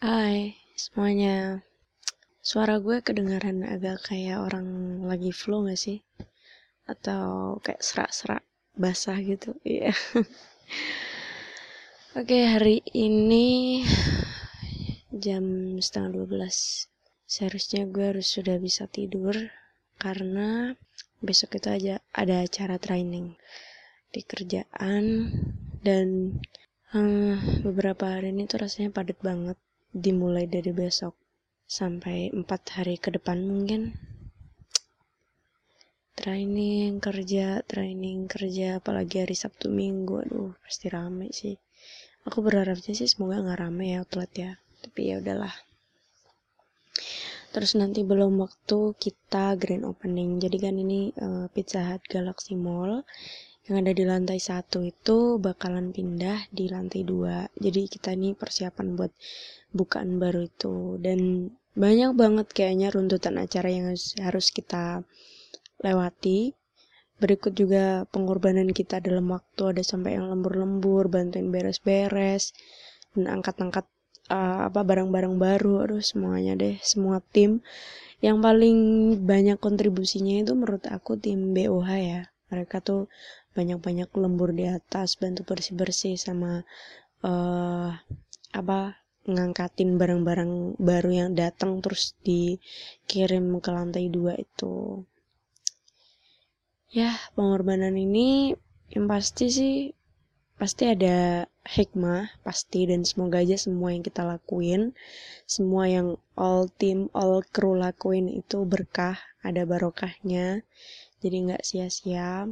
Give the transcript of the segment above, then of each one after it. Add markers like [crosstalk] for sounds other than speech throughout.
Hai semuanya. Suara gue kedengaran agak kayak orang lagi flu gak sih? Atau kayak serak-serak basah gitu? Iya. [laughs] Oke hari ini jam setengah 12 Seharusnya gue harus sudah bisa tidur Karena besok itu aja ada acara training di kerjaan dan hmm, beberapa hari ini tuh rasanya padat banget dimulai dari besok sampai empat hari ke depan mungkin. Training kerja training kerja apalagi hari Sabtu Minggu. Aduh pasti rame sih. Aku berharapnya sih semoga nggak rame ya outlet ya. Tapi ya udahlah. Terus nanti belum waktu kita grand opening. Jadi kan ini uh, Pizza Hut Galaxy Mall yang ada di lantai satu itu bakalan pindah di lantai dua. Jadi kita ini persiapan buat bukaan baru itu. Dan banyak banget kayaknya runtutan acara yang harus kita lewati. Berikut juga pengorbanan kita dalam waktu ada sampai yang lembur-lembur bantuin beres-beres dan angkat-angkat uh, apa barang-barang baru. Aduh semuanya deh semua tim. Yang paling banyak kontribusinya itu menurut aku tim BOH ya. Mereka tuh banyak-banyak lembur di atas bantu bersih-bersih sama uh, apa ngangkatin barang-barang baru yang datang terus dikirim ke lantai dua itu. Ya pengorbanan ini yang pasti sih pasti ada hikmah pasti dan semoga aja semua yang kita lakuin semua yang all team all crew lakuin itu berkah ada barokahnya. Jadi nggak sia-sia.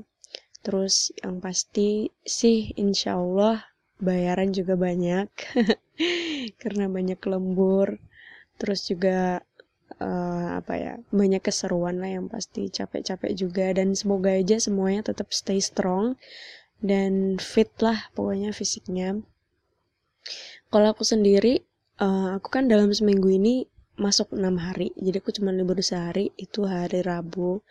Terus yang pasti sih insya Allah bayaran juga banyak [laughs] karena banyak lembur terus juga uh, apa ya banyak keseruan lah yang pasti capek-capek juga dan semoga aja semuanya tetap stay strong dan fit lah pokoknya fisiknya. Kalau aku sendiri uh, aku kan dalam seminggu ini masuk enam hari jadi aku cuma libur sehari itu hari Rabu.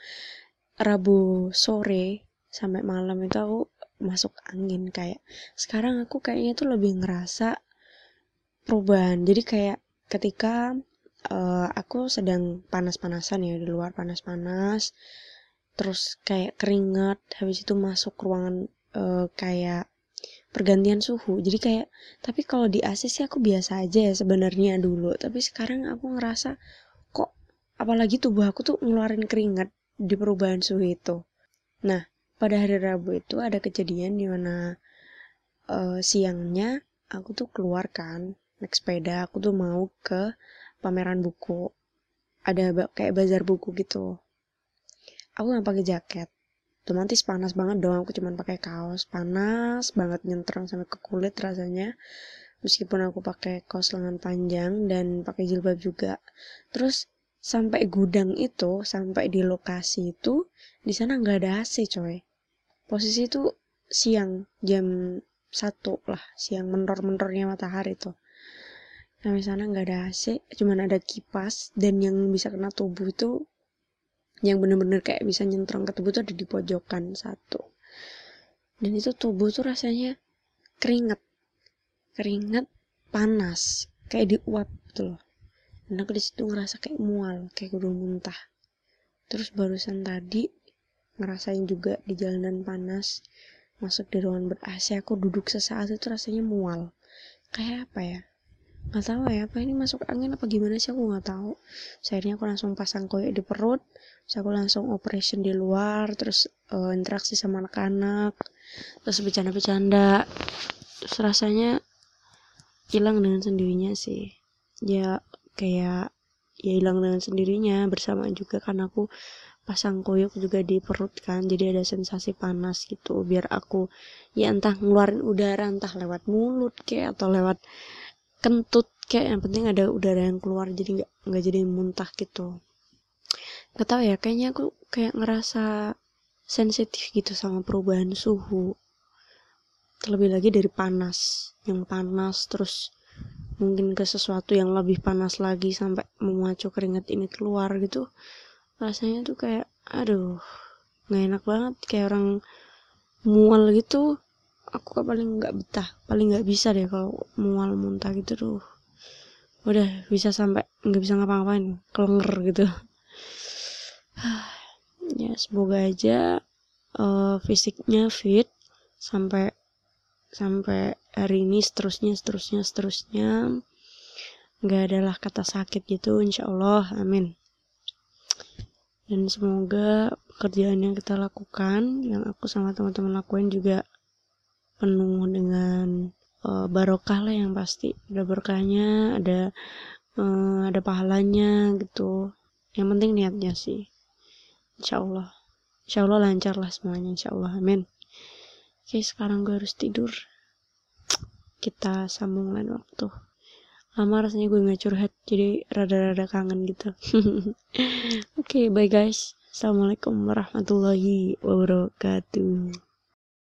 Rabu sore sampai malam itu aku masuk angin kayak sekarang aku kayaknya tuh lebih ngerasa perubahan. Jadi kayak ketika uh, aku sedang panas-panasan ya di luar panas-panas terus kayak keringat habis itu masuk ruangan uh, kayak pergantian suhu. Jadi kayak tapi kalau di AC sih aku biasa aja ya sebenarnya dulu. Tapi sekarang aku ngerasa kok apalagi tubuh aku tuh ngeluarin keringat di perubahan suhu itu. Nah pada hari Rabu itu ada kejadian di mana uh, siangnya aku tuh keluar kan naik sepeda aku tuh mau ke pameran buku. Ada kayak bazar buku gitu. Aku nggak pakai jaket. Otomatis panas banget dong aku cuma pakai kaos. Panas banget nyentrong sampai ke kulit rasanya. Meskipun aku pakai kaos lengan panjang dan pakai jilbab juga. Terus sampai gudang itu sampai di lokasi itu di sana nggak ada AC coy. Posisi itu siang jam satu lah siang menor menornya matahari tuh sampai sana nggak ada AC cuman ada kipas dan yang bisa kena tubuh itu yang bener-bener kayak bisa nyentrong ke tubuh itu ada di pojokan satu. Dan itu tubuh tuh rasanya keringet keringet panas kayak diuap gitu loh. Dan aku di situ ngerasa kayak mual kayak udah muntah. Terus barusan tadi ngerasain juga di jalanan panas masuk di ruangan ber AC aku duduk sesaat itu rasanya mual. Kayak apa ya nggak tahu ya apa ini masuk angin apa gimana sih aku nggak tahu. Akhirnya aku langsung pasang koyak di perut terus aku langsung operation di luar terus uh, interaksi sama anak-anak terus bercanda-bercanda. Terus rasanya hilang dengan sendirinya sih. Ya kayak ya hilang dengan sendirinya bersama juga kan aku pasang koyok juga di perut kan jadi ada sensasi panas gitu. Biar aku ya entah ngeluarin udara entah lewat mulut kayak atau lewat kentut kayak yang penting ada udara yang keluar jadi nggak nggak jadi muntah gitu. Nggak tahu ya kayaknya aku kayak ngerasa sensitif gitu sama perubahan suhu. Terlebih lagi dari panas yang panas terus mungkin ke sesuatu yang lebih panas lagi sampai memacu keringat ini keluar gitu. Rasanya tuh kayak aduh nggak enak banget. Kayak orang mual gitu aku paling nggak betah. Paling nggak bisa deh kalau mual muntah gitu tuh. Udah bisa sampai nggak bisa ngapa-ngapain kelenger gitu. [sighs] Ya semoga aja uh, fisiknya fit sampai sampai hari ini seterusnya seterusnya seterusnya. Nggak adalah kata sakit gitu insya Allah. Amin. Dan semoga pekerjaan yang kita lakukan yang aku sama teman-teman lakuin juga penuh dengan uh, barokah lah yang pasti. Ada berkahnya ada uh, ada pahalanya gitu. Yang penting niatnya sih. Insya Allah insya Allah lancar lah semuanya insya Allah amin. Oke sekarang gue harus tidur. Kita sambung lain waktu. Lama rasanya gue gak curhat jadi rada-rada kangen gitu. [laughs] Oke okay, bye guys. Assalamualaikum warahmatullahi wabarakatuh